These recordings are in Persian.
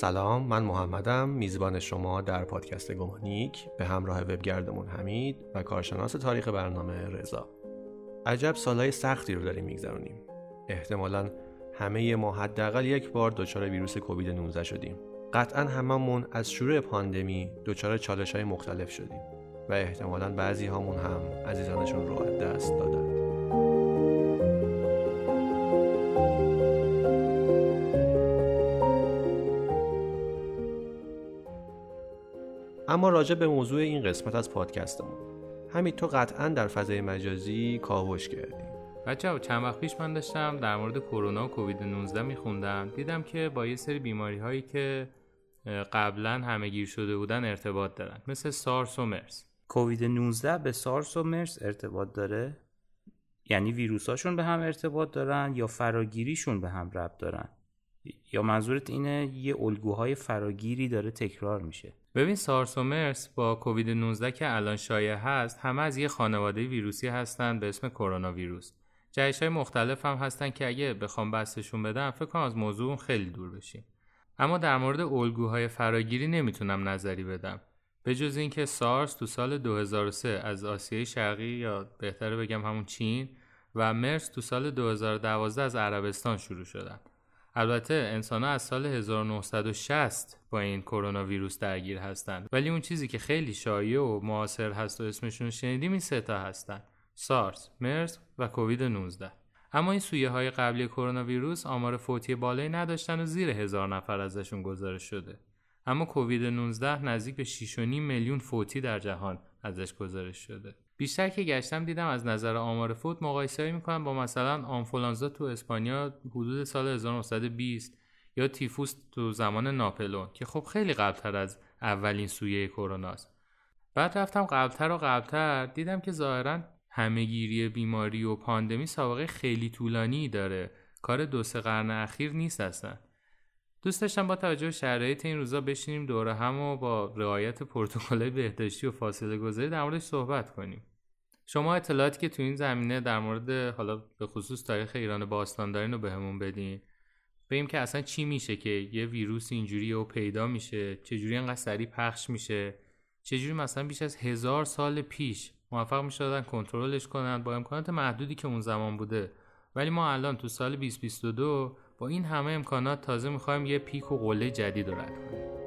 سلام من محمدم میزبان شما در پادکست گمانیک به همراه وبگردمون حمید و کارشناس تاریخ برنامه رضا. عجب سالهای سختی رو داریم میگذرونیم. احتمالا همه ما حداقل یک بار دچار ویروس کووید 19 شدیم. قطعا هممون از شروع پاندمی دچار چالش های مختلف شدیم و احتمالا بعضی هامون هم عزیزانشون رو از دست دادن اما راجع به موضوع این قسمت از پادکستمون. همین تو قطعا در فضای مجازی کاوش کردی. بچه چند وقت پیش من داشتم در مورد کرونا و کووید 19 میخوندم. دیدم که با یه سری بیماری هایی که قبلا همه گیر شده بودن ارتباط دارن. مثل سارس و مرس. کووید 19 به سارس و مرس ارتباط داره؟ یعنی ویروساشون به هم ارتباط دارن یا فراگیریشون به هم ربط دارن؟ یا منظورت اینه یه الگوهای فراگیری داره تکرار میشه؟ ببین سارس و مرس با کووید 19 که الان شایع هست همه از یه خانواده ویروسی هستن به اسم کرونا ویروس جهش های مختلف هم هستن که اگه بخوام بستشون بدم فکر کنم از موضوع خیلی دور بشیم. اما در مورد الگوهای فراگیری نمی‌تونم نظری بدم. به جز اینکه سارس تو سال 2003 از آسیای شرقی یا بهتره بگم همون چین و مرس تو سال 2012 از عربستان شروع شدن. البته انسان ها از سال 1960 با این کرونا ویروس درگیر هستند. ولی اون چیزی که خیلی شایع و معاصر هست و اسمشون شنیدیم این سه تا هستن. سارس، مرس و کووید 19 اما این سویه های قبلی کرونا ویروس آمار فوتی بالایی نداشتن و زیر هزار نفر ازشون گزارش شده. اما کووید 19 نزدیک به 6.5 میلیون فوتی در جهان ازش گزارش شده. بیشتر که گشتم دیدم از نظر آمار فوت مقایسه می‌کنم با مثلا آنفولانزا تو اسپانیا حدود سال 1920 یا تیفوس تو زمان ناپلون که خب خیلی قبلتر از اولین سویه کروناست بعد رفتم قبلتر و قبلتر دیدم که ظاهرا همهگیری بیماری و پاندمی سابقه خیلی طولانی داره. کار دو سه قرن اخیر نیست اصلا. دوست داشتم با توجه به شرایط این روزا بشینیم دوره هم و با رعایت پروتکل بهداشتی و فاصله گذاری در موردش صحبت کنیم. شما اطلاعاتی که تو این زمینه در مورد حالا به خصوص تاریخ ایران باستان دارین رو بهمون بدین. بگیم که اصلا چی میشه که یه ویروس اینجوری و پیدا میشه؟ چجوری انقدر سریع پخش میشه؟ چجوری مثلا بیش از هزار سال پیش موفق می‌شدن کنترلش کنن؟ با امکانات محدودی که اون زمان بوده. ولی ما الان تو سال 2022 با این همه امکانات تازه می‌خوایم یه پیک و قله جدید رو رد کنیم.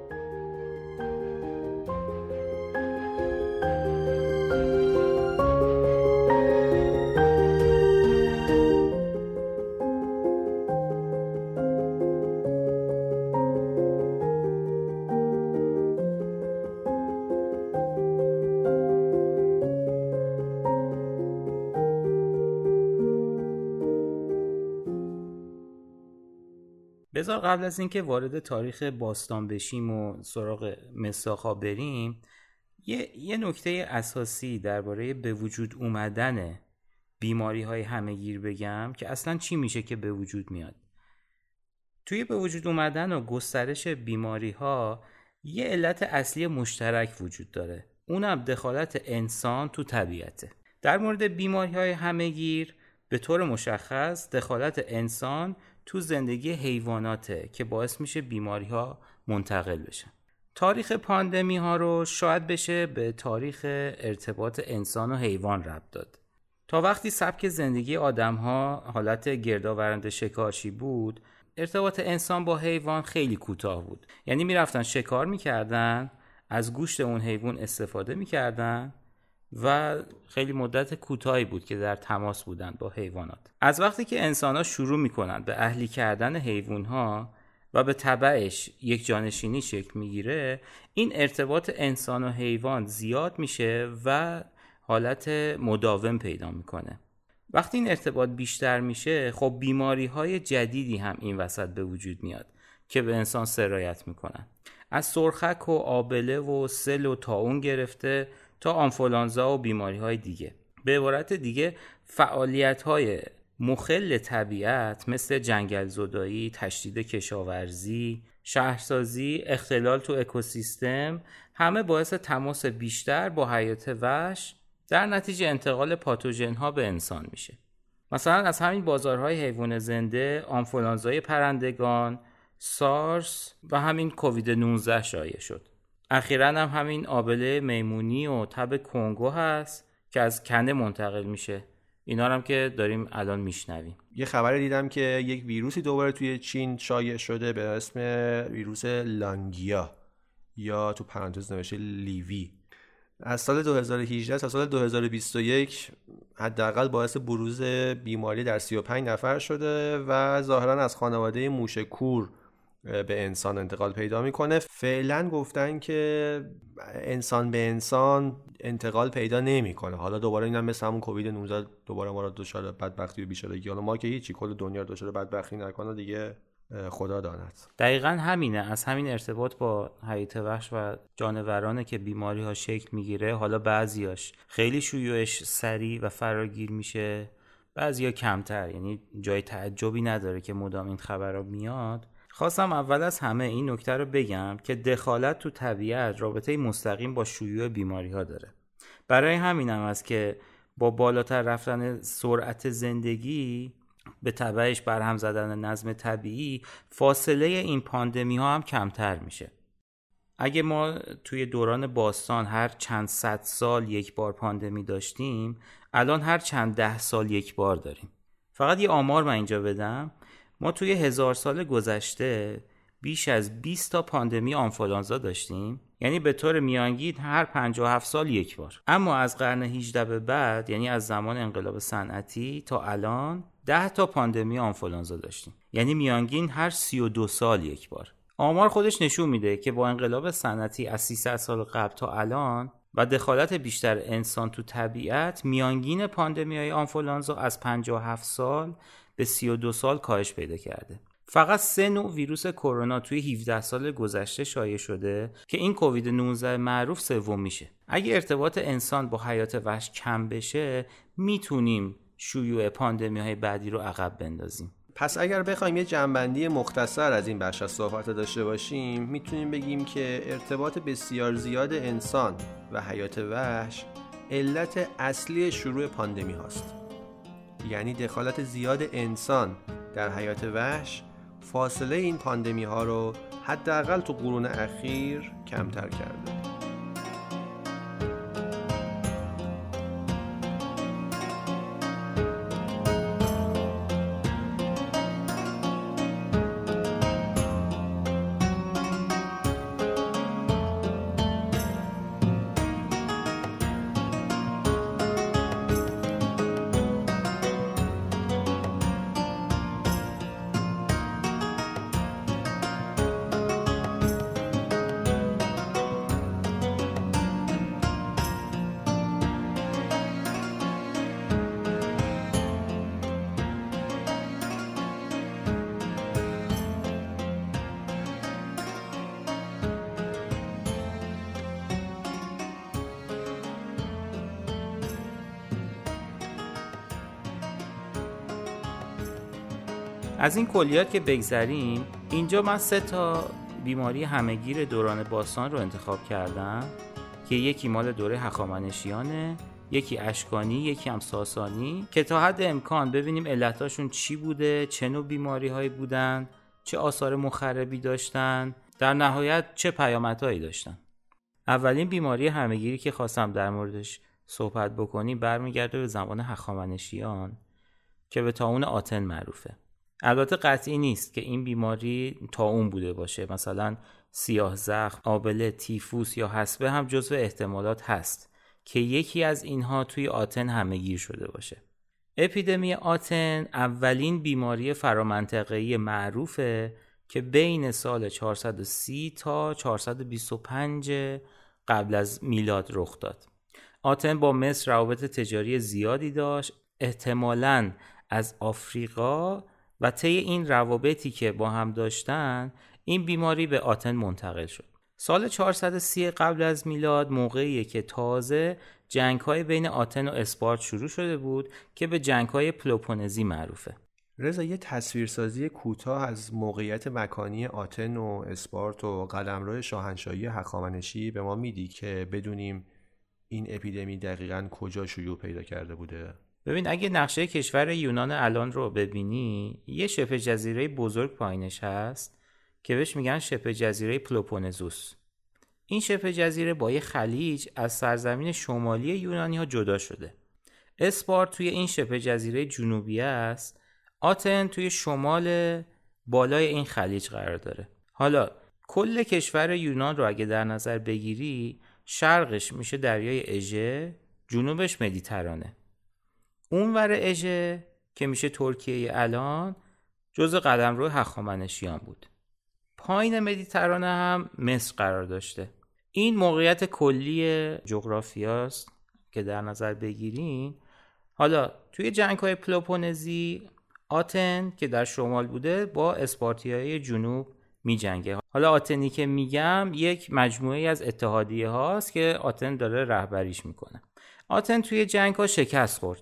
بذار قبل از اینکه وارد تاریخ باستان بشیم و سراغ مساخا بریم یه, یه نکته اساسی درباره به وجود اومدن بیماری های همهگیر بگم که اصلا چی میشه که به وجود میاد. توی به وجود اومدن و گسترش بیماری ها یه علت اصلی مشترک وجود داره. اونم دخالت انسان تو طبیعته. در مورد بیماری های همهگیر به طور مشخص دخالت انسان تو زندگی حیواناته که باعث میشه بیماری ها منتقل بشن تاریخ پاندمی ها رو شاید بشه به تاریخ ارتباط انسان و حیوان ربط داد. تا وقتی سبک زندگی آدم ها حالت گردآورنده شکارچی بود ارتباط انسان با حیوان خیلی کوتاه بود. یعنی می‌رفتن شکار می‌کردن از گوشت اون حیوان استفاده می‌کردن و خیلی مدت کوتاهی بود که در تماس بودند با حیوانات. از وقتی که انسان ها شروع می‌کنند به اهلی کردن حیوان ها و به طبعش یک جانشینی شکل می‌گیره این ارتباط انسان و حیوان زیاد میشه و حالت مداوم پیدا می‌کنه. وقتی این ارتباط بیشتر میشه خب بیماری های جدیدی هم این وسط به وجود میاد که به انسان سرایت می‌کنن. از سرخک و آبله و سل و تاون گرفته تا آنفولانزا و بیماری های دیگه به عبارت دیگه فعالیت های مخل طبیعت مثل جنگل زدایی، تشدید کشاورزی، شهرسازی، اختلال تو اکوسیستم همه باعث تماس بیشتر با حیات وحش در نتیجه انتقال پاتوژن ها به انسان میشه. مثلا از همین بازارهای حیوان زنده، آنفولانزای پرندگان، سارس و همین کووید 19 شایع شد اخیرا هم همین آبله میمونی و تب کنگو هست که از کنده منتقل میشه. اینا هم که داریم الان میشنویم. یه خبری دیدم که یک ویروسی دوباره توی چین شایع شده به اسم ویروس لانگیا یا تو پرانتز نوشته لیوی. از سال 2018 تا سال 2021 حداقل باعث بروز بیماری در 35 نفر شده و ظاهرا از خانواده موشکور به انسان انتقال پیدا می‌کنه. فعلا گفتن که انسان به انسان انتقال پیدا نمی‌کنه. حالا دوباره اینم مثل همون کووید 19 دوباره ما رو دچار بدبختی و بیچارگی حالا ما که هیچی کل دنیا رو دچار بدبختی نکنه دیگه خدا داند. دقیقا همینه. از همین ارتباط با حیات وحش و جانورانه که بیماری ها شکل می‌گیره حالا بعضیاش خیلی شیوعش سریع و فراگیر میشه. بعضیا کمتر یعنی جای تعجبی نداره که مدام این خبرها میاد. خواستم اول از همه این نکته رو بگم که دخالت تو طبیعت رابطه مستقیم با شیوع بیماری ها داره. برای همینم است که با بالاتر رفتن سرعت زندگی به تبعش برهم زدن نظم طبیعی فاصله این پاندمی ها هم کمتر میشه. اگه ما توی دوران باستان هر چند صد سال یک بار پاندمی داشتیم الان هر چند ده سال یک بار داریم. فقط یه آمار من اینجا بدم. ما توی هزار سال گذشته بیش از 20 تا پاندمی آنفولانزا داشتیم. یعنی به طور میانگین هر 57 سال یک بار. اما از قرن 18 به بعد یعنی از زمان انقلاب صنعتی تا الان 10 تا پاندمی آنفولانزا داشتیم. یعنی میانگین هر 32 سال یک بار. آمار خودش نشون میده که با انقلاب صنعتی از 300 سال قبل تا الان و دخالت بیشتر انسان تو طبیعت میانگین پاندمی های آنفولانزا از 57 سال به 32 سال کاهش پیدا کرده. فقط سه نوع ویروس کرونا توی 17 سال گذشته شایع شده که این کووید 19 معروف سوم میشه. اگه ارتباط انسان با حیات وحش کم بشه می‌تونیم شیوع پاندمی های بعدی رو عقب بندازیم. پس اگر بخوایم یه جنبندی مختصر از این بخش از صحبت داشته باشیم می‌تونیم بگیم که ارتباط بسیار زیاد انسان و حیات وحش علت اصلی شروع پاندمی هاست. یعنی دخالت زیاد انسان در حیات وحش فاصله این پاندمی ها رو حداقل تو قرون اخیر کمتر کرده. از این کلیات که بگذریم اینجا من سه تا بیماری همهگیر دوران باستان رو انتخاب کردم که یکی مال دوره هخامنشیانه یکی اشکانی یکی هم ساسانی که تا حد امکان ببینیم علتاشون چی بوده چه نوع بیماری هایی بودن چه آثار مخربی داشتن در نهایت چه پیامدهایی داشتن. اولین بیماری همهگیری که خواستم در موردش صحبت بکنیم برمیگرده به زمان هخامنشیان که به تاون آتن معروفه. البته قطعی نیست که این بیماری تا اون بوده باشه. مثلا سیاه زخم، آبله، تیفوس یا حسبه هم جزو احتمالات هست که یکی از اینها توی آتن همه گیر شده باشه. اپیدمی آتن اولین بیماری فرامنطقه‌ای معروفه که بین سال 430 تا 425 قبل از میلاد رخ داد. آتن با مصر روابط تجاری زیادی داشت. احتمالاً از آفریقا و طی این روابطی که با هم داشتن این بیماری به آتن منتقل شد. سال 430 قبل از میلاد موقعیه که تازه جنگ های بین آتن و اسپارت شروع شده بود که به جنگ های پلوپونزی معروفه. رضا یه تصویرسازی کوتاه از موقعیت مکانی آتن و اسپارت و قلمرو شاهنشاهی هخامنشی به ما میدی که بدونیم این اپیدمی دقیقا کجا شیوع پیدا کرده بوده؟ ببین اگه نقشه کشور یونان الان رو ببینی یه شبه جزیره بزرگ پایینش هست که بهش میگن شبه جزیره پلوپونزوس. این شبه جزیره با یه خلیج از سرزمین شمالی یونانی ها جدا شده. اسپارت توی این شبه جزیره جنوبی است. آتن توی شمال بالای این خلیج قرار داره. حالا کل کشور یونان رو اگه در نظر بگیری شرقش میشه دریای اژه جنوبش مدیترانه. اونور اژه که میشه ترکیه الان جز قدم روی هخامنشیان بود. پایین مدیترانه هم مصر قرار داشته. این موقعیت کلی جغرافیاست که در نظر بگیریم حالا توی جنگ های پلوپونزی آتن که در شمال بوده با اسپارتیای جنوب می جنگه. حالا آتنی که میگم یک مجموعه از اتحادیه هاست که آتن داره رهبریش می‌کنه. آتن توی جنگ ها شکست خورد.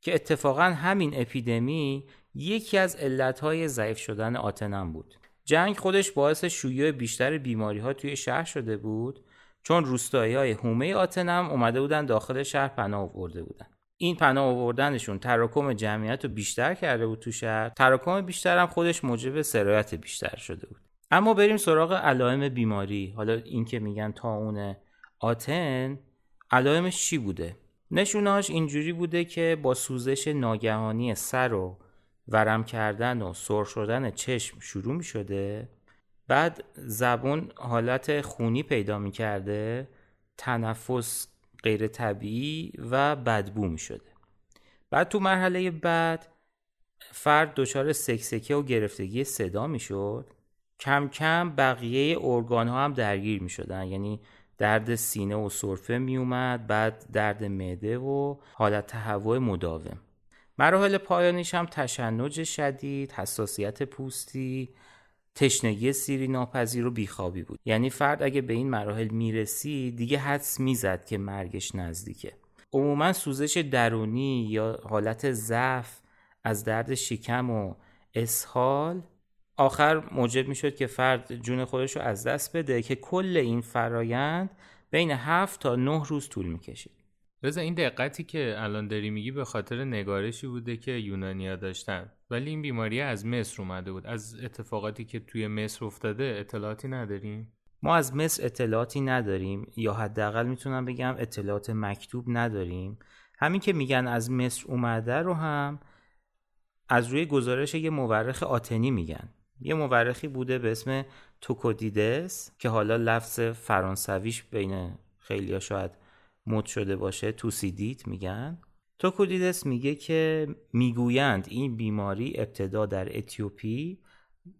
که اتفاقا همین اپیدمی یکی از علتهای ضعیف شدن آتنم بود. جنگ خودش باعث شیوع بیشتر بیماری ها توی شهر شده بود چون روستایی های هومه آتنم اومده بودن داخل شهر پناه آورده بودن. این پناه آوردنشون تراکم جمعیت رو بیشتر کرده بود تو شهر. تراکم بیشتر هم خودش موجب سرایت بیشتر شده بود. اما بریم سراغ علائم بیماری. حالا این که میگن تا اون آتن علائمش چی بوده؟ نشوناش اینجوری بوده که با سوزش ناگهانی سر و ورم کردن و سر شدن چشم شروع می شده بعد زبون حالت خونی پیدا می کرده تنفس غیر طبیعی و بدبو می شده بعد تو مرحله بعد فرد دچار سکسکه و گرفتگی صدا می شد کم کم بقیه ارگان ها هم درگیر می شدن یعنی درد سینه و سرفه می اومد بعد درد معده و حالت تهوع مداوم. مراحل پایانیش هم تشنج شدید حساسیت پوستی تشنگی سیری ناپذیر و بیخوابی بود. یعنی فرد اگه به این مراحل می‌رسی دیگه حدس می‌زد که مرگش نزدیکه. عموما سوزش درونی یا حالت ضعف از درد شکم و اسهال آخر موجب می‌شد که فرد جون خودش رو از دست بده که کل این فرایند بین هفت تا نه روز طول می‌کشید. رضا این دقتی که الان داری میگی به خاطر نگارشی بوده که یونانیا داشتن. ولی این بیماری از مصر اومده بود. از اتفاقاتی که توی مصر افتاده اطلاعاتی نداریم؟ ما از مصر اطلاعاتی نداریم. یا حداقل می‌تونم بگم اطلاعات مکتوب نداریم. همین که میگن از مصر اومده رو هم از روی گزارش یه مورخ آتنی میگن. یه مورخی بوده به اسم توکودیدس که حالا لفظ فرانسویش بین خیلی شاید مد شده باشه توسیدیت میگن. توکودیدس میگه که می‌گویند این بیماری ابتدا در اتیوپی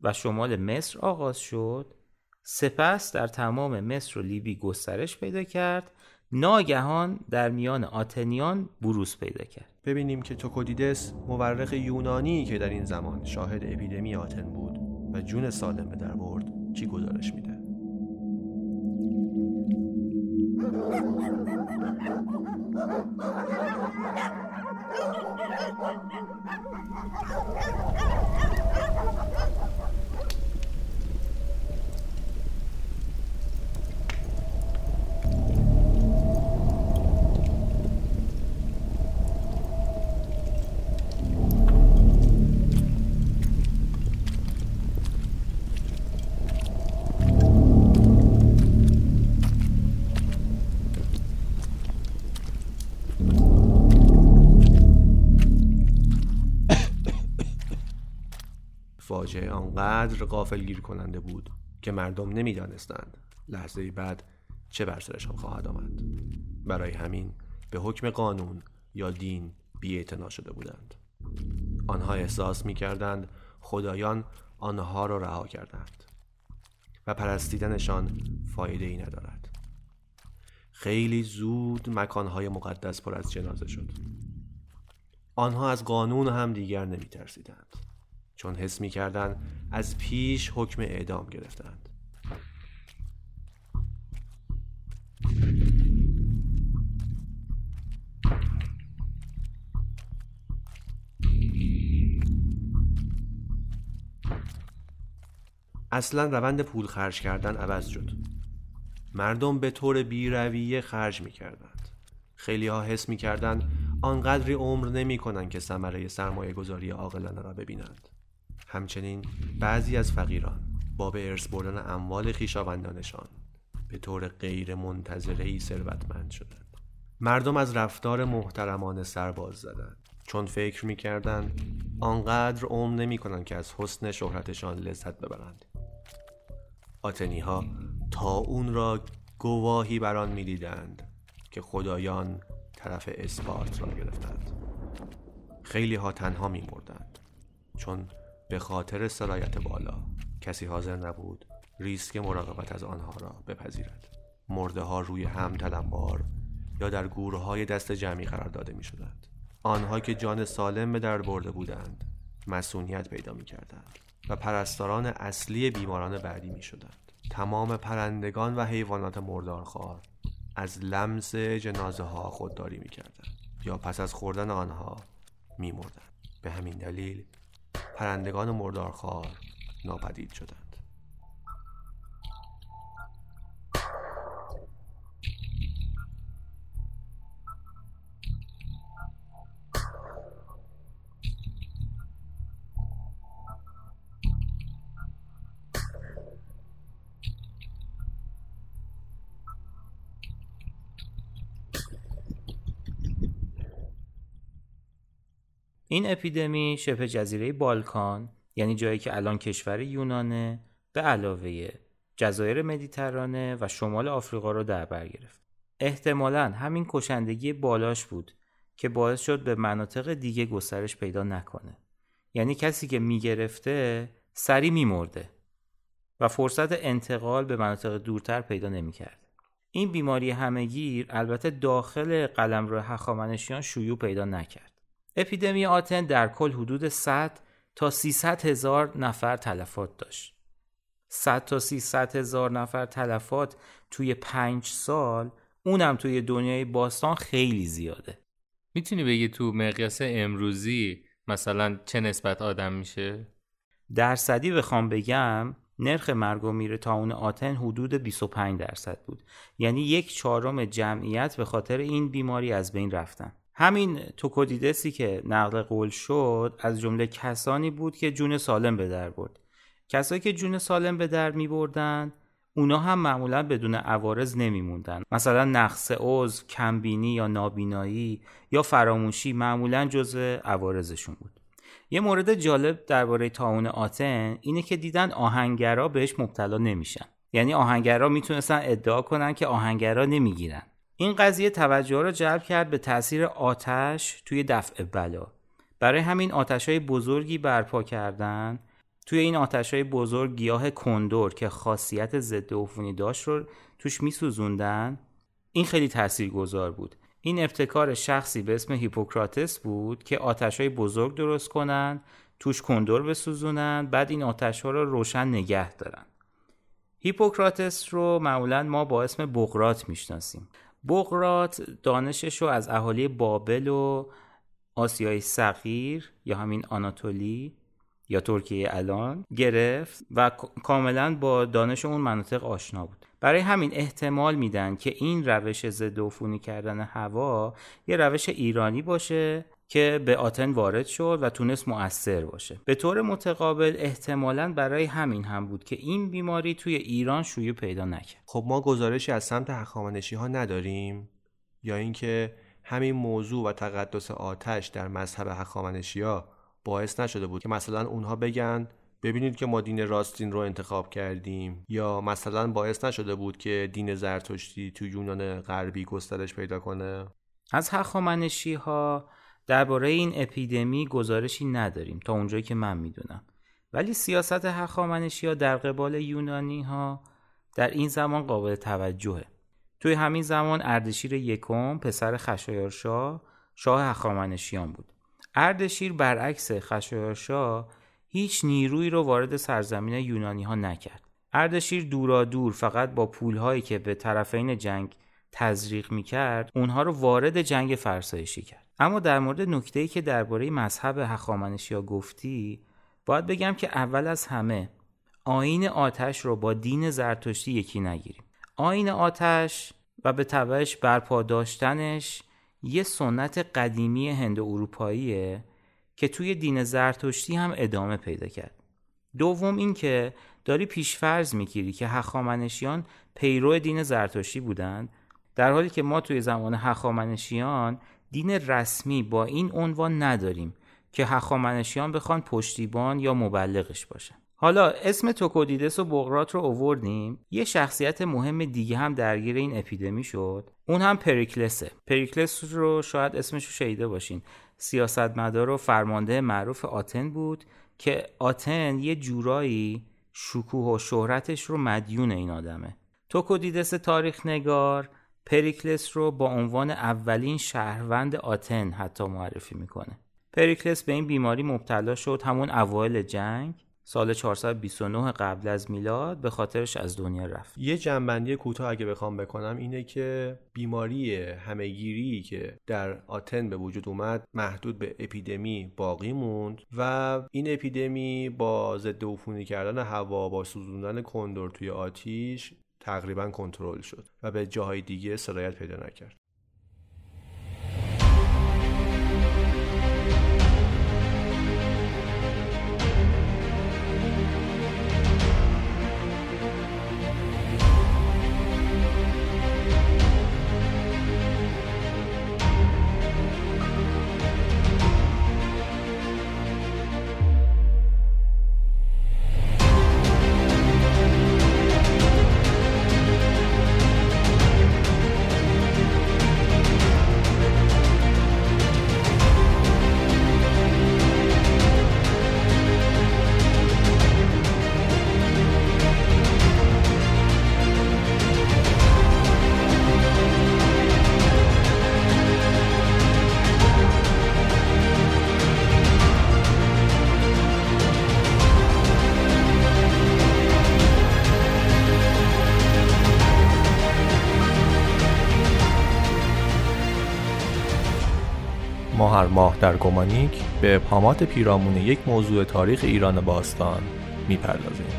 و شمال مصر آغاز شد. سپس در تمام مصر و لیبی گسترش پیدا کرد. ناگهان در میان آتنیان بروز پیدا کرد. ببینیم که توکودیدس مورخ یونانی که در این زمان شاهد اپیدمی آتن بود. و جون سالم به در برد چی گزارش میده؟ فاجعه آنقدر قافل گیر کننده بود که مردم نمی‌دانستند لحظه بعد چه بر سرشان خواهد آمد. برای همین به حکم قانون یا دین بی شده بودند. آنها احساس می کردند خدایان آنها را رها کردند و پرستیدنشان فایده ای ندارد. خیلی زود مکانهای مقدس پر از جنازه شد. آنها از قانون هم دیگر نمی ترسیدند چون حس می کردن از پیش حکم اعدام گرفتند. اصلا روند پول خرج کردن عوض شد. مردم به طور بیرویه خرج می کردند خیلی ها حس می کردند آنقدری عمر نمی کنند که ثمره سرمایه گذاری عاقلانه را ببینند. همچنین بعضی از فقیران با به ارث بردن اموال خیشاوندانشان به طور غیر منتظره ثروتمند شدند. مردم از رفتار محترمانه سرباز زدند. چون فکر می‌کردند آنقدر عمر نمی کنند که از حسن شهرتشان لذت ببرند. آتنی ها تا اون را گواهی بر آن می‌دیدند که خدایان طرف اسپارت را گرفتند. خیلی ها تنها می مردند چون به خاطر سرایت بالا. کسی حاضر نبود ریسک مراقبت از آنها را بپذیرد. مرده ها روی هم تلمبار یا در گوره های دست جمعی قرار داده می شدند آنها که جان سالم به در برده بودند مسئولیت پیدا می کردند و پرستاران اصلی بیماران بعدی می شدند تمام پرندگان و حیوانات مردارخوار از لمس جنازه ها خودداری می کردند یا پس از خوردن آنها می مردند. به همین دلیل پرندگان مردارخوار ناپدید شدند. این اپیدمی شبه جزیره بالکان یعنی جایی که الان کشور یونانه به علاوه جزایر مدیترانه و شمال آفریقا رو در بر گرفت. احتمالا همین کشندگی بالاش بود که باعث شد به مناطق دیگه گسترش پیدا نکنه. یعنی کسی که می‌گرفته سری میمرده و فرصت انتقال به مناطق دورتر پیدا نمی‌کرد. این بیماری همهگیر البته داخل قلمرو هخامنشیان شیوع پیدا نکرد. اپیدمی آتن در کل حدود 100 تا 300 هزار نفر تلفات داشت. 100 تا 300 هزار نفر تلفات توی 5 سال اونم توی دنیای باستان خیلی زیاده. می‌تونی بگی تو مقیاس امروزی مثلا چه نسبت آدم میشه؟ درصدی بخوام بگم نرخ مرگ و میره تا اون آتن حدود 25 درصد بود یعنی یک چهارم جمعیت به خاطر این بیماری از بین رفتن همین توکودیدسی که نقل قول شد از جمله کسانی بود که جون سالم به در برد. کسایی که جون سالم به در می بردن اونا هم معمولا بدون عوارض نمیموندن. مثلا نقص عضو، کمبینی یا نابینایی یا فراموشی معمولا جزء عوارضشون بود. یه مورد جالب درباره تاون آتن اینه که دیدن آهنگرا بهش مبتلا نمیشن. یعنی آهنگرا می‌تونستن ادعا کنن که آهنگرا نمی‌گیرن. این قضیه توجه را جلب کرد به تاثیر آتش توی دفع بلا. برای همین آتش های بزرگی برپا کردن. توی این آتش های بزرگ گیاه کندور که خاصیت ضد عفونی داشت رو توش میسوزوندن. این خیلی تأثیر گذار بود. این ابتکار شخصی به اسم هیپوکراتس بود که آتش های بزرگ درست کنن توش کندور بسوزونن بعد این آتش ها رو روشن نگه دارن. هیپوکراتس رو معمولا ما با اسم بغرات می‌شناسیم. بغرات دانشش رو از اهالی بابل و آسیای صغیر یا همین آناتولی یا ترکیه الان گرفت و کاملا با دانش اون مناطق آشنا بود. برای همین احتمال میدن که این روش ضد عفونی کردن هوا یه روش ایرانی باشه که به آتن وارد شد و تونست مؤثر باشه. به طور متقابل احتمالا برای همین هم بود که این بیماری توی ایران شیوع پیدا نکرد. خب ما گزارشی از سمت هخامنشی ها نداریم؟ یا اینکه همین موضوع و تقدس آتش در مذهب هخامنشی ها باعث نشده بود که مثلا اونها بگن ببینید که ما دین راستین رو انتخاب کردیم یا مثلا باعث نشده بود که دین زرتشتی تو یونان غربی گسترش پیدا کنه؟ از هخامنشی ها درباره این اپیدمی گزارشی نداریم تا اونجایی که من می‌دونم. ولی سیاست هخامنشی ها در قبال یونانی ها در این زمان قابل توجهه. توی همین زمان اردشیر یکم پسر خشایارشاه شاه هخامنشیان بود. اردشیر برعکس خشایارشاه هیچ نیروی رو وارد سرزمین یونانی ها نکرد. اردشیر دورا دور فقط با پولهایی که به طرفین جنگ تزریق می‌کرد اونها رو وارد جنگ فرسایشی کرد. اما در مورد نکته‌ای که درباره مذهب هخامنشیا گفتی باید بگم که اول از همه آین آتش رو با دین زرتشتی یکی نگیریم. آین آتش و به تبعش برپا داشتنش یه سنت قدیمی هند اروپاییه که توی دین زرتشتی هم ادامه پیدا کرد. دوم اینکه داری پیشفرض می‌گیری که هخامنشیان پیرو دین زرتشتی بودند در حالی که ما توی زمان هخامنشیان دین رسمی با این عنوان نداریم که هخامنشیان بخوان پشتیبان یا مبلغش باشن. حالا اسم توکودیدس و بغرات رو اووردیم. یه شخصیت مهم دیگه هم درگیر این اپیدمی شد. اون هم پریکلسه. پریکلس رو شاید اسمش رو شیده باشین. سیاستمدار و فرمانده معروف آتن بود که آتن یه جورایی شکوه و شهرتش رو مدیون این آدمه. توکودیدس تاریخ نگار پریکلس رو با عنوان اولین شهروند آتن حتی معرفی می‌کنه. پریکلس به این بیماری مبتلا شد همون اوایل جنگ سال 429 قبل از میلاد به خاطرش از دنیا رفت. یه جنبندی کوتاه اگه بخوام بکنم اینه که بیماری همهگیری که در آتن به وجود اومد محدود به اپیدمی باقی موند و این اپیدمی با ضد عفونی کردن هوا با سوزوندن کندور توی آتیش تقریبا کنترل شد و به جاهای دیگه سرایت پیدا نکرد. گمانیک به پامات پیرامون یک موضوع تاریخ ایران باستان می‌پردازیم.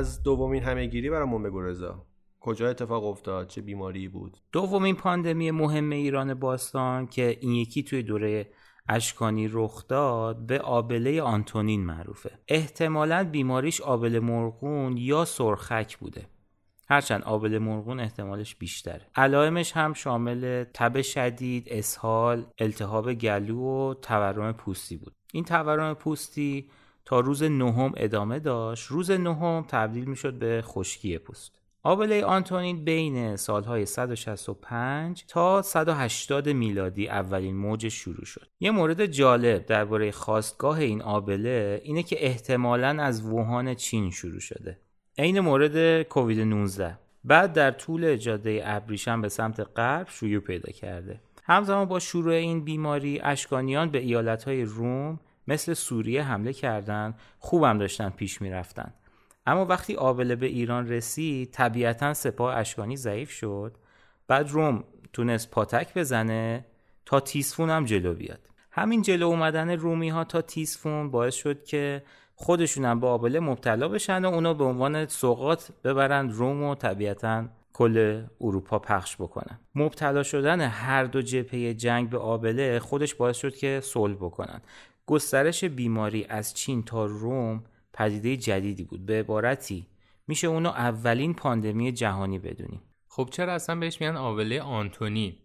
از دومین همهگیری برامون بگو رضا کجا اتفاق افتاد؟ چه بیماری بود؟ دومین پاندمی مهم ایران باستان که این یکی توی دوره اشکانی رخ داد به آبله آنتونین معروفه. احتمالا بیماریش آبله مرغون یا سرخک بوده. هرچند آبله مرغون احتمالش بیشتره. علائمش هم شامل تب شدید، اسهال، التهاب گلو و تورم پوستی بود. این تورم پوستی تا روز نهم ادامه داشت روز نهم تبدیل می شد به خشکی پوست آبله آنتونین بین سالهای 165 تا 180 میلادی اولین موج شروع شد. یه مورد جالب درباره خواستگاه این آبله اینه که احتمالا از ووهان چین شروع شده. عین مورد کووید 19 بعد در طول جاده ابریشم به سمت غرب شیوع پیدا کرده. همزمان با شروع این بیماری اشکانیان به ایالتهای روم مثل سوریه حمله کردند خوبم داشتن پیش می‌رفتن. اما وقتی آبله به ایران رسید طبیعتا سپاه اشکانی ضعیف شد. بعد روم تونست پاتک بزنه تا تیسفون هم جلو بیاد. همین جلو اومدن رومی ها تا تیسفون باعث شد که خودشون هم به آبله مبتلا بشن و اونا به عنوان سوقات ببرند روم و طبیعتا کل اروپا پخش بکنن. مبتلا شدن هر دو جبهه جنگ به آبله خودش باعث شد که صلح بکنن. گسترش بیماری از چین تا روم پدیده جدیدی بود. به عبارتی میشه اونو اولین پاندمی جهانی بدونیم. خب چرا اصلا بهش میگن آوله آنتونی؟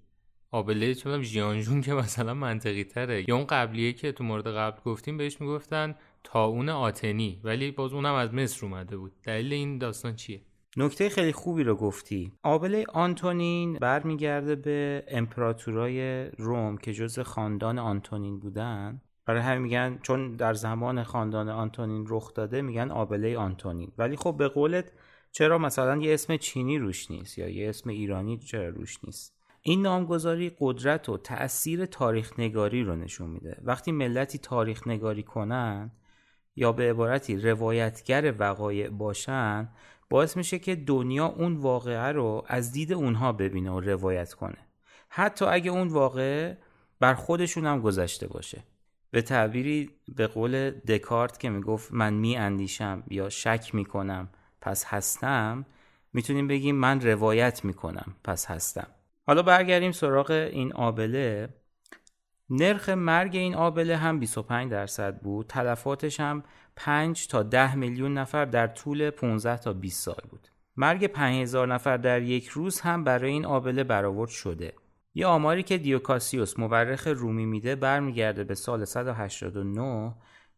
آبله چون ژیانژون که مثلا منطقی تره. یا اون قبلیه که تو مورد قبل گفتیم بهش می‌گفتن تاون آتنی ولی باز اونم از مصر اومده بود. دلیل این داستان چیه؟ نکته خیلی خوبی رو گفتی. آبله آنتونین برمیگرده به امپراتورای روم که جز خاندان آنتونین بودن. برای همین میگن چون در زمان خاندان آنتونین رخ داده میگن آبله آنتونین. ولی خب به قولت چرا مثلا یه اسم چینی روش نیست یا یه اسم ایرانی چرا روش نیست؟ این نامگذاری قدرت و تأثیر تاریخ نگاری رو نشون میده. وقتی ملتی تاریخ نگاری کنن یا به عبارتی روایتگر وقایع باشن باعث میشه که دنیا اون واقعه رو از دید اونها ببینه و روایت کنه. حتی اگه اون واقعه بر خودشون هم گذشته باشه. به تعبیری به قول دکارت که می‌گفت من می اندیشم یا شک می‌کنم پس هستم می‌تونیم بگیم من روایت می‌کنم پس هستم. حالا برگردیم سراغ این آبله. نرخ مرگ این آبله هم 25 درصد بود. تلفاتش هم 5 تا 10 میلیون نفر در طول 15 تا 20 سال بود. مرگ 5000 نفر در یک روز هم برای این آبله برآورد شده. یه آماری که دیوکاسیوس مورخ رومی میده برمیگرده به سال 189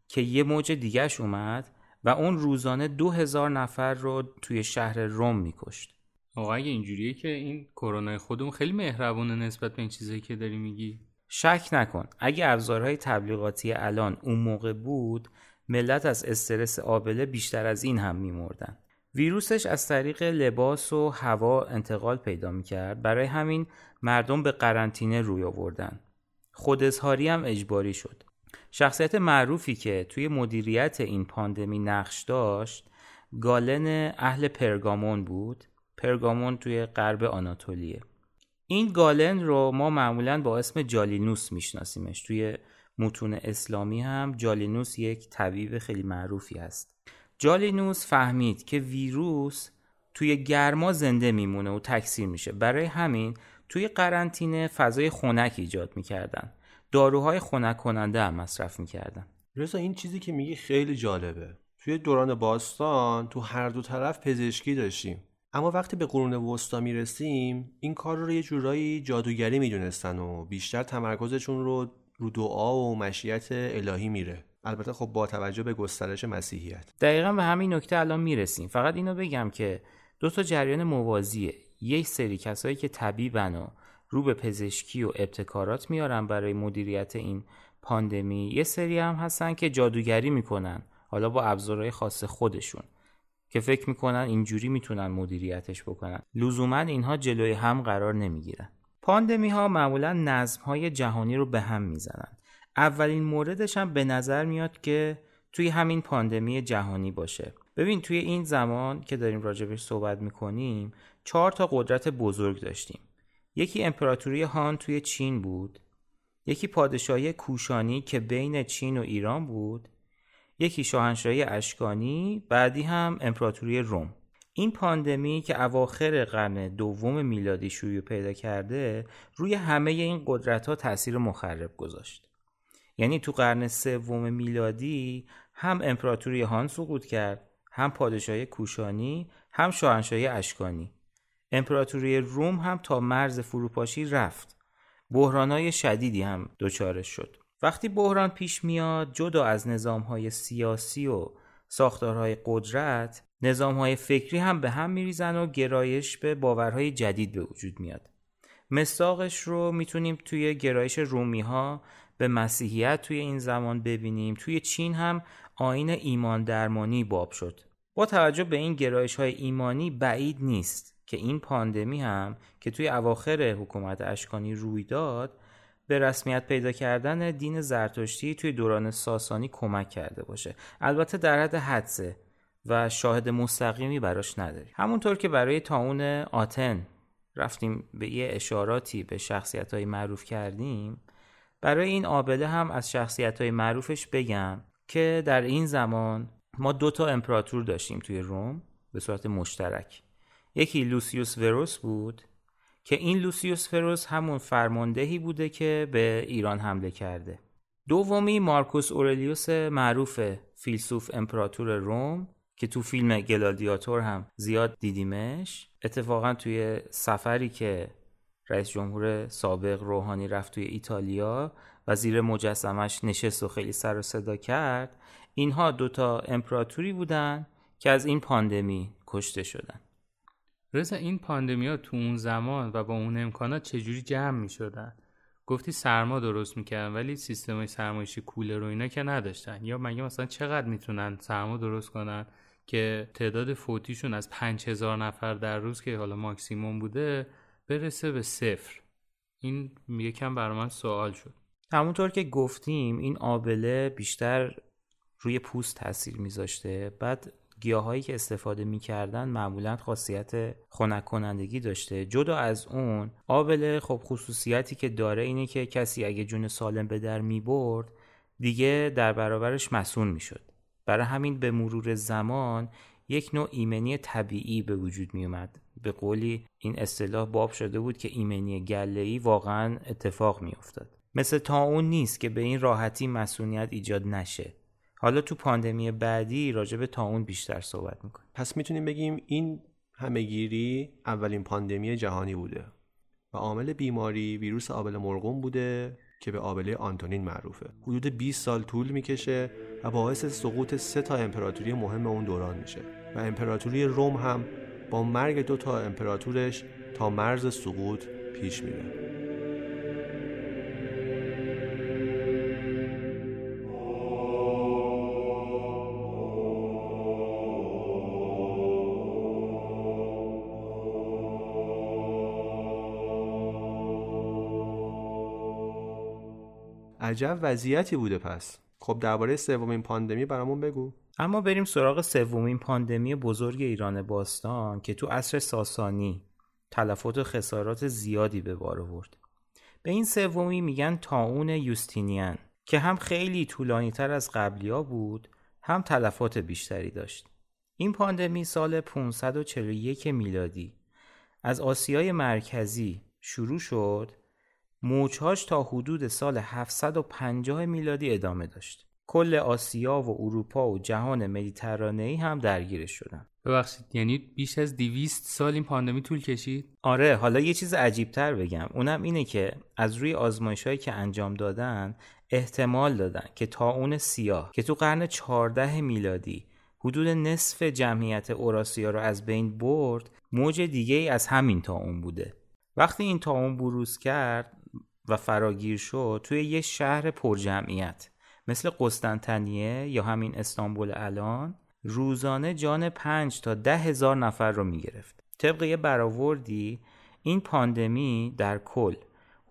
که یه موج دیگهش اومد و اون روزانه 2000 نفر رو توی شهر روم میکشت. آقا اگه اینجوریه که این کرونا خودمون خیلی مهربونه نسبت به این چیزایی که داری میگی. شک نکن. اگه ابزارهای تبلیغاتی الان اون موقع بود ملت از استرس آبله بیشتر از این هم میمردن. ویروسش از طریق لباس و هوا انتقال پیدا می‌کرد. برای همین مردم به قرنطینه روی آوردن. خود هم اجباری شد. شخصیت معروفی که توی مدیریت این پاندمی نقش داشت گالن اهل پرگامون بود. پرگامون توی غرب آناتولیه. این گالن رو ما معمولا با اسم جالینوس میشناسیمش. توی متون اسلامی هم جالینوس یک طبیب خیلی معروفی هست. جالینوس فهمید که ویروس توی گرما زنده میمونه و تکثیر میشه. برای همین توی قرنطینه فضای خنک ایجاد می‌کردن. داروهای خنک کننده هم مصرف می‌کردن. رضا این چیزی که میگی خیلی جالبه. توی دوران باستان تو هر دو طرف پزشکی داشتیم. اما وقتی به قرون وسطا می‌رسیم این کار رو یه جورایی جادوگری می‌دونستن و بیشتر تمرکزشون رو رو دعا و مشیت الهی میره. البته خب با توجه به گسترش مسیحیت. دقیقا به همین نکته الان می‌رسیم. فقط اینو بگم که دو تا جریان موازیه. یک سری کسایی که طبیبن و رو به پزشکی و ابتکارات میارن برای مدیریت این پاندمی یه سری هم هستن که جادوگری می‌کنن حالا با ابزارهای خاص خودشون که فکر می‌کنن اینجوری می‌تونن مدیریتش بکنن. لزوما اینها جلوی هم قرار نمی‌گیرن. پاندمی ها معمولا نظم های جهانی رو به هم می‌زنن. اولین موردش هم به نظر میاد که توی همین پاندمی جهانی باشه. ببین توی این زمان که داریم راجبش صحبت می‌کنیم چهار تا قدرت بزرگ داشتیم. یکی امپراتوری هان توی چین بود یکی پادشاهی کوشانی که بین چین و ایران بود یکی شاهنشاهی اشکانی بعدی هم امپراتوری روم. این پاندمی که اواخر قرن دوم میلادی شروع پیدا کرده روی همه این قدرت ها تاثیر مخرب گذاشت. یعنی تو قرن سوم میلادی هم امپراتوری هان سقوط کرد هم پادشاهی کوشانی هم شاهنشاهی اشکانی. امپراتوری روم هم تا مرز فروپاشی رفت. بحرانهای شدیدی هم دچارش شد. وقتی بحران پیش میاد جدا از نظامهای سیاسی و ساختارهای قدرت نظامهای فکری هم به هم میریزن و گرایش به باورهای جدید به وجود میاد. مستاقش رو می‌تونیم توی گرایش رومی ها به مسیحیت توی این زمان ببینیم. توی چین هم آین ایمان درمانی باب شد. با توجه به این گرایش های ایمانی بعید نیست که این پاندمی هم که توی اواخر حکومت اشکانی روی داد به رسمیت پیدا کردن دین زرتشتی توی دوران ساسانی کمک کرده باشه. البته در حد حدسه و شاهد مستقیمی براش نداری همونطور که برای تاون آتن رفتیم به یه اشاراتی به شخصیت های معروف کردیم برای این آبله هم از شخصیت های معروفش بگم که در این زمان ما دو تا امپراتور داشتیم توی روم به صورت مشترک. یکی لوسیوس وروس بود که این لوسیوس وروس همون فرماندهی بوده که به ایران حمله کرده. دومی مارکوس اورلیوس معروف فیلسوف امپراتور روم که تو فیلم گلادیاتور هم زیاد دیدیمش. اتفاقا توی سفری که رئیس جمهور سابق روحانی رفت توی ایتالیا و زیر مجسمش نشست و خیلی سر و صدا کرد. اینها دوتا امپراتوری بودن که از این پاندمی کشته شدن. رضا این پاندمی ها تو اون زمان و با اون امکانات چجوری جمع می شدن؟ گفتی سرما درست می‌کردن ولی سیستم سرمایشی کولر و اینا که نداشتن. یا مگه مثلا چقدر می‌تونن سرما درست کنن که تعداد فوتیشون از 5000 نفر در روز که حالا ماکسیموم بوده برسه به صفر. این یکم برای من سوال شد. همونطور که گفتیم این آبله بیشتر روی پوست تاثیر میذاشته. بعد گیاهایی که استفاده می‌کردن معمولا خاصیت خنک کنندگی داشته. جدا از اون آبله خب خصوصیتی که داره اینه که کسی اگه جون سالم به در می‌برد دیگه در برابرش مسون می‌شد. برای همین به مرور زمان یک نوع ایمنی طبیعی به وجود می اومد به قولی این اصطلاح باب شده بود که ایمنی گله‌ای واقعا اتفاق می افتاد مثل تا اون نیست که به این راحتی مسئولیت ایجاد نشه. حالا تو پاندمی بعدی راجع به تا بیشتر صحبت می‌کنیم. پس می‌تونیم بگیم این همهگیری اولین پاندمی جهانی بوده و عامل بیماری ویروس آبل مرغوم بوده که به آبله آنتونین معروفه. حدود 20 سال طول می‌کشه و باعث سقوط سه تا امپراتوری مهم اون دوران میشه. و امپراتوری روم هم با مرگ دو تا امپراتورش تا مرز سقوط پیش میره. عجب وضعیتی بوده پس. خب درباره سومین پاندمی برامون بگو. اما بریم سراغ سومین پاندمی بزرگ ایران باستان که تو عصر ساسانی تلفات و خسارات زیادی به بار آورد. به این سومی میگن تاون یوستینیان که هم خیلی طولانی تر از قبلی بود هم تلفات بیشتری داشت. این پاندمی سال 541 میلادی از آسیای مرکزی شروع شد موجهاش تا حدود سال 750 میلادی ادامه داشت. کل آسیا و اروپا و جهان مدیترانه‌ای هم درگیرش شدن. ببخشید یعنی بیش از 200 سال این پاندمی طول کشید؟ آره حالا یه چیز عجیب تر بگم اونم اینه که از روی آزمایش که انجام دادن احتمال دادن که تا اون سیاه که تو قرن 14 میلادی حدود نصف جمعیت اوراسیا رو از بین برد موج دیگه ای از همین تا اون بوده وقتی این طاعون بروز کرد و فراگیر شد توی یه شهر پرجمعیت مثل قسطنطنیه یا همین استانبول الان روزانه جان پنج تا ده هزار نفر رو می‌گرفت. طبق یه برآوردی این پاندمی در کل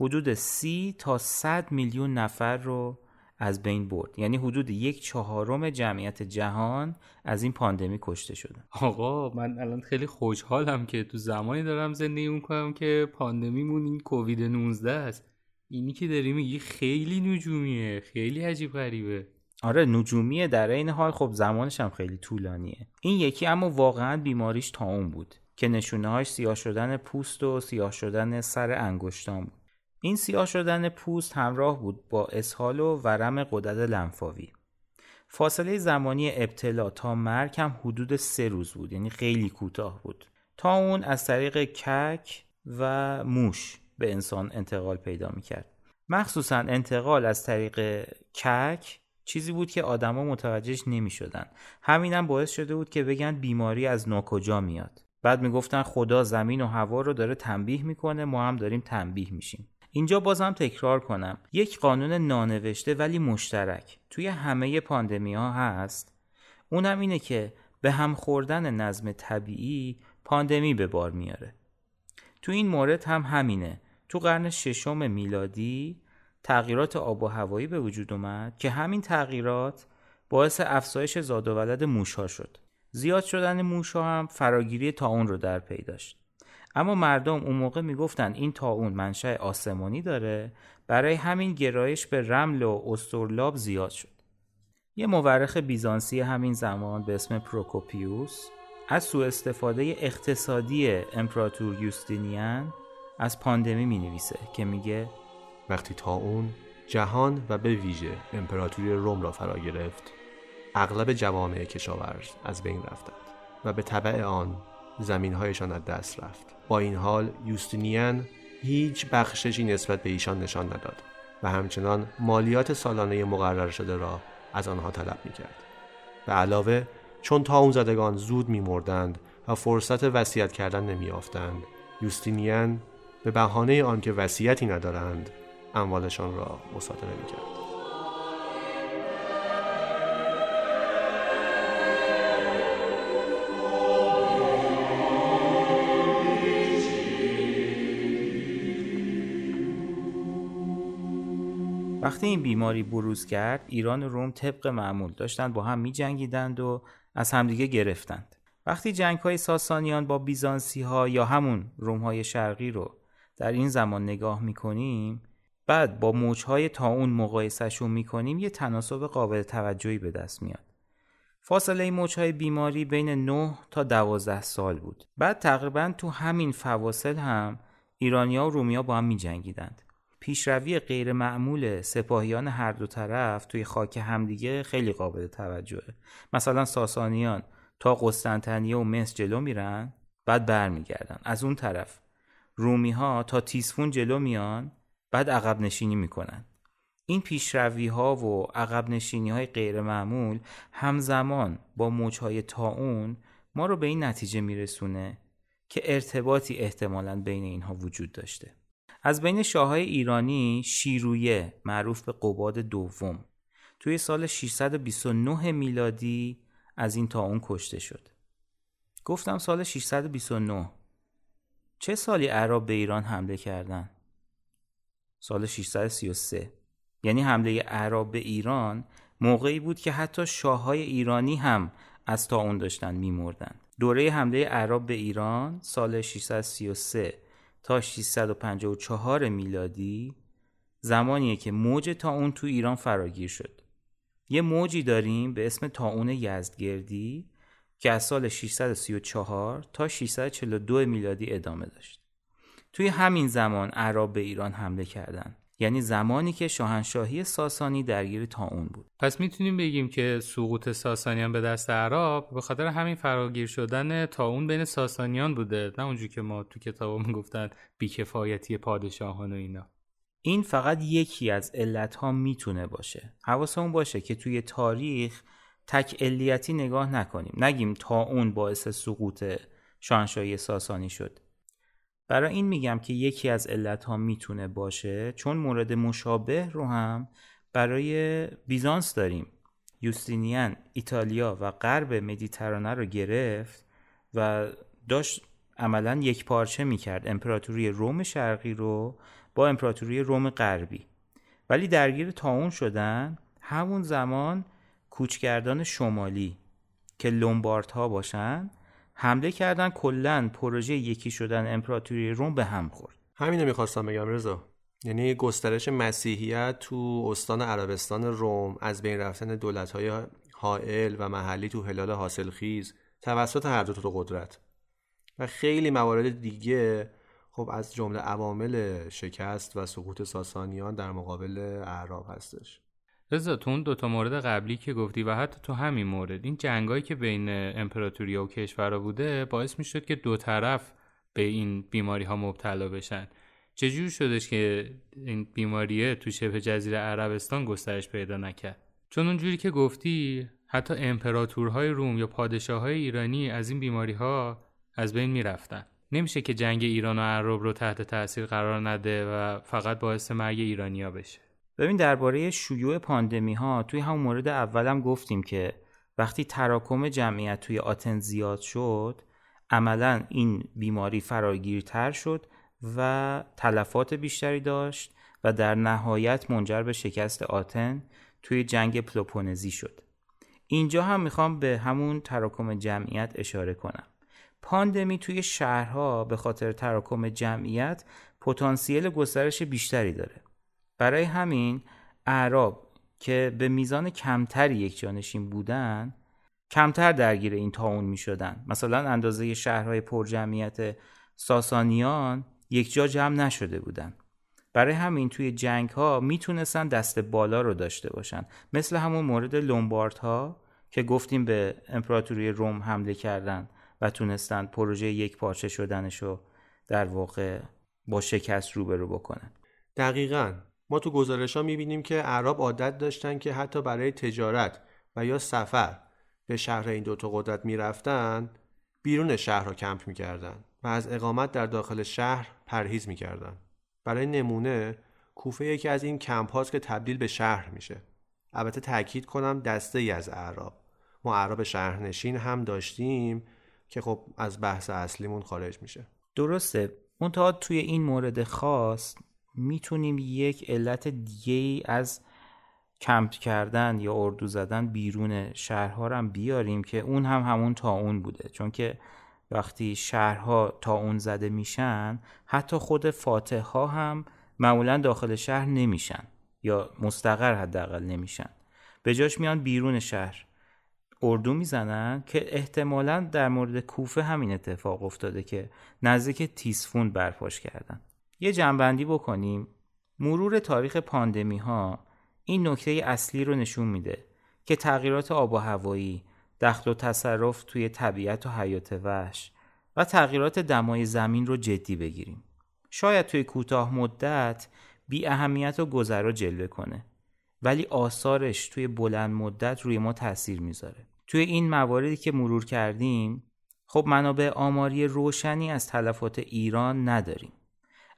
حدود سی تا 100 میلیون نفر رو از بین برد. یعنی حدود یک چهارم جمعیت جهان از این پاندمی کشته شدن آقا من الان خیلی خوشحالم که تو زمانی دارم زندگی می‌کنم که پاندمیمون این کووید 19 است. اینی که داری میگی خیلی نجومیه خیلی عجیب غریبه. آره نجومیه در این حال. خب زمانش هم خیلی طولانیه. این یکی اما واقعا بیماریش تا اون بود که نشونه هاش سیاه شدن پوست و سیاه شدن سر انگشتان بود. این سیاه شدن پوست همراه بود با اسهال و ورم قدرت لنفاوی. فاصله زمانی ابتلا تا مرگ هم حدود سه روز بود یعنی خیلی کوتاه بود. تا اون از طریق کک و موش. به انسان انتقال پیدا می‌کرد مخصوصا انتقال از طریق کک چیزی بود که آدما متوجهش نمی شدن. همینم باعث شده بود که بگن بیماری از ناکجا میاد. بعد می‌گفتن خدا زمین و هوا رو داره تنبیه می‌کنه ما هم داریم تنبیه میشیم. اینجا بازم تکرار کنم یک قانون نانوشته ولی مشترک توی همه پاندمی ها هست اونم اینه که به هم خوردن نظم طبیعی پاندمی به بار میاره تو این مورد هم همینه تو قرن ششم میلادی تغییرات آب و هوایی به وجود اومد که همین تغییرات باعث افزایش زاد و ولد موشها شد. زیاد شدن موشها هم فراگیری تاون رو در پی داشت. اما مردم اون موقع می‌گفتن این تاون منشأ آسمانی داره برای همین گرایش به رمل و استرلاب زیاد شد. یه مورخ بیزانسی همین زمان به اسم پروکوپیوس از سوء استفاده اقتصادی امپراتور یوستینیان از پاندمی می نویسه که میگه وقتی تا اون جهان و به ویژه امپراتوری روم را فرا گرفت اغلب جوامع کشاورز از بین رفتند و به طبع آن زمینهایشان از دست رفت با این حال یوستینیان هیچ بخششی نسبت به ایشان نشان نداد و همچنان مالیات سالانه مقرر شده را از آنها طلب می کرد. به علاوه چون تا زدگان زود می مردند و فرصت وصیت کردن نمی آفتند یوستینیان به بهانه آنکه وصیتی ندارند اموالشان را مصادره می کرد. وقتی این بیماری بروز کرد ایران و روم طبق معمول داشتن با هم می جنگیدند و از همدیگه گرفتند وقتی جنگ های ساسانیان با بیزانسی ها یا همون روم های شرقی رو در این زمان نگاه می کنیم بعد با موج های تا اون مقایسهشون می کنیم یه تناسب قابل توجهی به دست میاد. فاصله موج های بیماری بین 9 تا 12 سال بود. بعد تقریبا تو همین فواصل هم ایرانیا و رومیا با هم می جنگیدند پیشروی غیر معمول سپاهیان هر دو طرف توی خاک همدیگه خیلی قابل توجهه. مثلا ساسانیان تا قسطنطنیه و مصر جلو میرن بعد برمیگردن. از اون طرف رومی ها تا تیسفون جلو میان بعد عقب نشینی می‌کنن. این پیشروی ها و عقب نشینی های غیر معمول همزمان با موجهای تاون ما رو به این نتیجه میرسونه که ارتباطی احتمالا بین اینها وجود داشته. از بین شاههای ایرانی شیرویه معروف به قباد دوم. توی سال 629 میلادی از این تا کشته شد. گفتم سال 629 چه سالی عرب به ایران حمله کردن؟ سال 633 یعنی حمله عرب به ایران موقعی بود که حتی شاههای ایرانی هم از تا اون داشتن میمردن. دوره حمله عرب به ایران سال 633 تا 654 میلادی زمانیه که موج تاون تو ایران فراگیر شد. یه موجی داریم به اسم تاون یزدگردی که از سال 634 تا 642 میلادی ادامه داشت. توی همین زمان عرب به ایران حمله کردند یعنی زمانی که شاهنشاهی ساسانی درگیر تاون بود. پس می‌تونیم بگیم که سقوط ساسانیان به دست عرب به خاطر همین فراگیر شدن تاون بین ساسانیان بوده نه اونجور که ما تو کتابمون گفتن بیکفایتی پادشاهان و اینا. این فقط یکی از علت ها می‌تونه باشه. حواسمون باشه که توی تاریخ تک علیتی نگاه نکنیم. نگیم تا اون باعث سقوط شاهنشاهی ساسانی شد. برای این میگم که یکی از علت ها می‌تونه باشه چون مورد مشابه رو هم برای بیزانس داریم. یوستینیان ایتالیا و غرب مدیترانه رو گرفت و داشت عملا یک پارچه می‌کرد. امپراتوری روم شرقی رو با امپراتوری روم غربی. ولی درگیر تاون شدن همون زمان کوچگردان شمالی که لومبارت ها باشن حمله کردن کلا پروژه یکی شدن امپراتوری روم به هم خورد. همینو می‌خواستم بگم رضا. یعنی گسترش مسیحیت تو استان عربستان روم از بین رفتن های حائل و محلی تو هلال حاصلخیز توسط هر دو تا قدرت. و خیلی موارد دیگه خب از جمله عوامل شکست و سقوط ساسانیان در مقابل اعراب هستش. رضا تو اون دوتا مورد قبلی که گفتی و حتی تو همین مورد این جنگایی که بین امپراتوریا و بوده باعث می‌شد که دو طرف به این بیماری ها مبتلا بشن. چجور شدش که این بیماریه تو شبه جزیره عربستان گسترش پیدا نکرد؟ چون اونجوری که گفتی حتی امپراتورهای روم یا پادشاه ایرانی از این بیماری ها از بین می‌رفتن. نمیشه که جنگ ایران و عرب رو تحت تاثیر قرار نده و فقط باعث مرگ ایرانیا بشه. ببین درباره شیوع پاندمی ها توی همون مورد اولم گفتیم که وقتی تراکم جمعیت توی آتن زیاد شد عملا این بیماری فراگیرتر شد و تلفات بیشتری داشت و در نهایت منجر به شکست آتن توی جنگ پلوپونزی شد. اینجا هم می‌خوام به همون تراکم جمعیت اشاره کنم. پاندمی توی شهرها به خاطر تراکم جمعیت پتانسیل گسترش بیشتری داره. برای همین اعراب که به میزان کمتری یک جانشین بودن کمتر درگیر این تاون می شدن مثلا اندازه شهرهای پرجمعیت ساسانیان یک جا جمع نشده بودن. برای همین توی جنگ ها می‌تونستن دست بالا رو داشته باشن. مثل همون مورد لومبارد ها که گفتیم به امپراتوری روم حمله کردن و تونستن پروژه یک پارچه شدنش رو در واقع با شکست روبرو بکنن. دقیقا. ما تو گزارش ها می‌بینیم که عرب عادت داشتن که حتی برای تجارت و یا سفر به شهر این دوتا قدرت می‌رفتن بیرون شهر را کمپ می‌کردن و از اقامت در داخل شهر پرهیز می‌کردن. برای نمونه کوفه یکی از این کمپ هاست که تبدیل به شهر میشه. البته تاکید کنم دسته ای از اعراب. ما اعراب شهرنشین هم داشتیم که خب از بحث اصلیمون خارج میشه. درسته. منتها توی این مورد خاص می‌تونیم یک علت دیگه ای از کمپ کردن یا اردو زدن بیرون شهرها هم بیاریم که اون هم همون تا اون بوده. چون که وقتی شهرها تا اون زده میشن حتی خود فاتح ها هم معمولا داخل شهر نمیشن یا مستقر حداقل نمیشن. به جاش میان بیرون شهر اردو می‌زنن که احتمالا در مورد کوفه همین اتفاق افتاده که نزدیک تیسفون برپاش کردن. یه جنبندی بکنیم. مرور تاریخ پاندمی ها این نکته اصلی رو نشون میده که تغییرات آب و هوایی دخل و تصرف توی طبیعت و حیات وحش و تغییرات دمای زمین رو جدی بگیریم. شاید توی کوتاه مدت بی اهمیت و گذرا جلوه کنه ولی آثارش توی بلند مدت روی ما تاثیر می‌ذاره. توی این مواردی که مرور کردیم خب منابع آماری روشنی از تلفات ایران نداریم.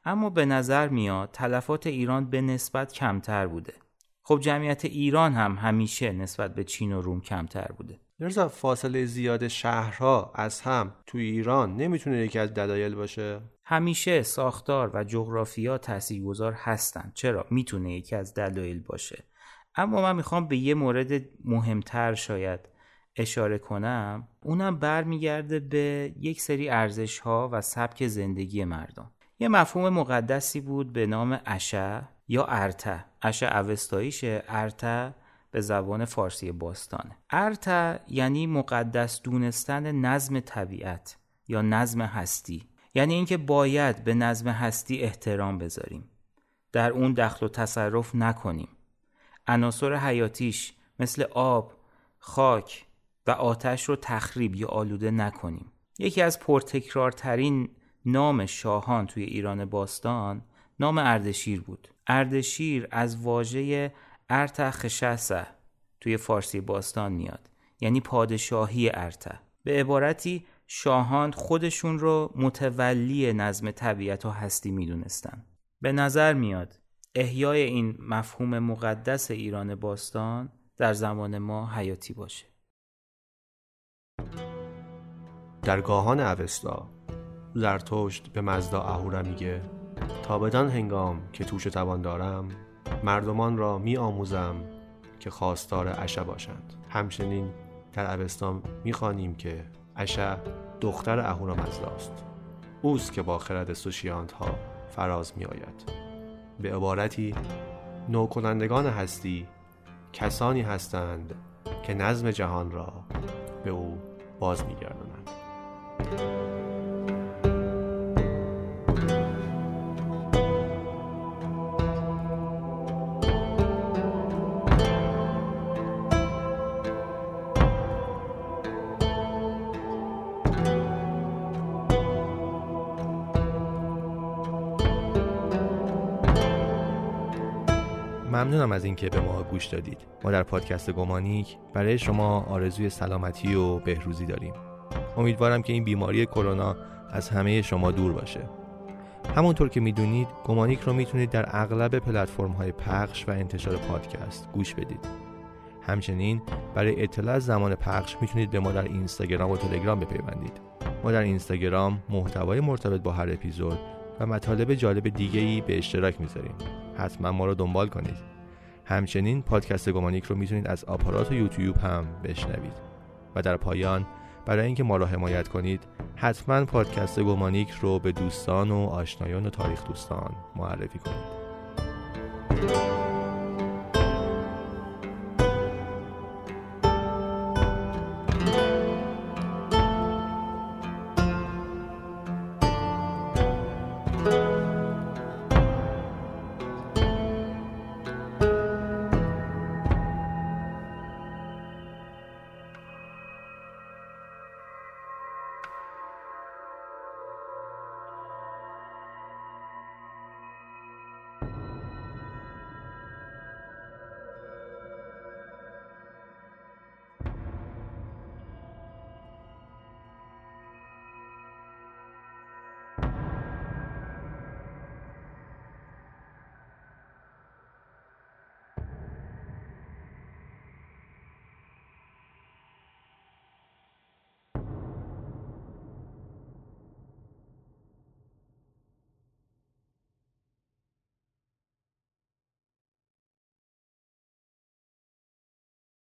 اما به نظر میاد تلفات ایران به نسبت کمتر بوده. خب جمعیت ایران هم همیشه نسبت به چین و روم کمتر بوده. درسته فاصله زیاد شهرها از هم توی ایران نمی‌تونه یکی از دلایل باشه؟ همیشه ساختار و جغرافیا تاثیرگذار هستن. چرا؟ می‌تونه یکی از دلایل باشه. اما من می‌خوام به یه مورد مهمتر شاید اشاره کنم. اونم برمیگرده به یک سری ارزش ها و سبک زندگی مردم. یه مفهوم مقدسی بود به نام اشع یا ارته اشع اوستاییشه. ارته به زبان فارسی باستانه. ارته یعنی مقدس دونستن نظم طبیعت یا نظم هستی. یعنی اینکه باید به نظم هستی احترام بذاریم. در اون دخل و تصرف نکنیم. عناصر حیاتیش مثل آب، خاک و آتش رو تخریب یا آلوده نکنیم. یکی از پرتکرارترین نام شاهان توی ایران باستان نام اردشیر بود. اردشیر از واژه ارتخشسه توی فارسی باستان میاد یعنی پادشاهی ارته. به عبارتی شاهان خودشون رو متولی نظم طبیعت و هستی می‌دونستن. به نظر میاد احیای این مفهوم مقدس ایران باستان در زمان ما حیاتی باشه. در گاهان اوستا زرتشت به مزدا اهورا میگه تا بدان هنگام که توش توان دارم مردمان را می آموزم که خواستار عشه باشند. همچنین در اوستا می‌خوانیم که عشه دختر اهورا مزداست. اوست که با خرد سوشیانت ها فراز می آید به عبارتی نوکنندگان هستی کسانی هستند که نظم جهان را به او باز میگردانند. ممنونم از اینکه به ما گوش دادید. ما در پادکست گمانیک برای شما آرزوی سلامتی و بهروزی داریم. امیدوارم که این بیماری کرونا از همه شما دور باشه. همونطور که می‌دونید گمانیک رو می‌تونید در اغلب پلتفرم های پخش و انتشار پادکست گوش بدید. همچنین برای اطلاع از زمان پخش می‌تونید به ما در اینستاگرام و تلگرام بپیوندید. ما در اینستاگرام محتوای مرتبط با هر اپیزود و مطالب جالب دیگه ای به اشتراک می‌ذاریم. حتما ما رو دنبال کنید. همچنین پادکست گمانیک رو می‌تونید از آپارات و یوتیوب هم بشنوید. و در پایان برای اینکه ما را حمایت کنید حتما پادکست گمانیک رو به دوستان و آشنایان و تاریخ دوستان معرفی کنید.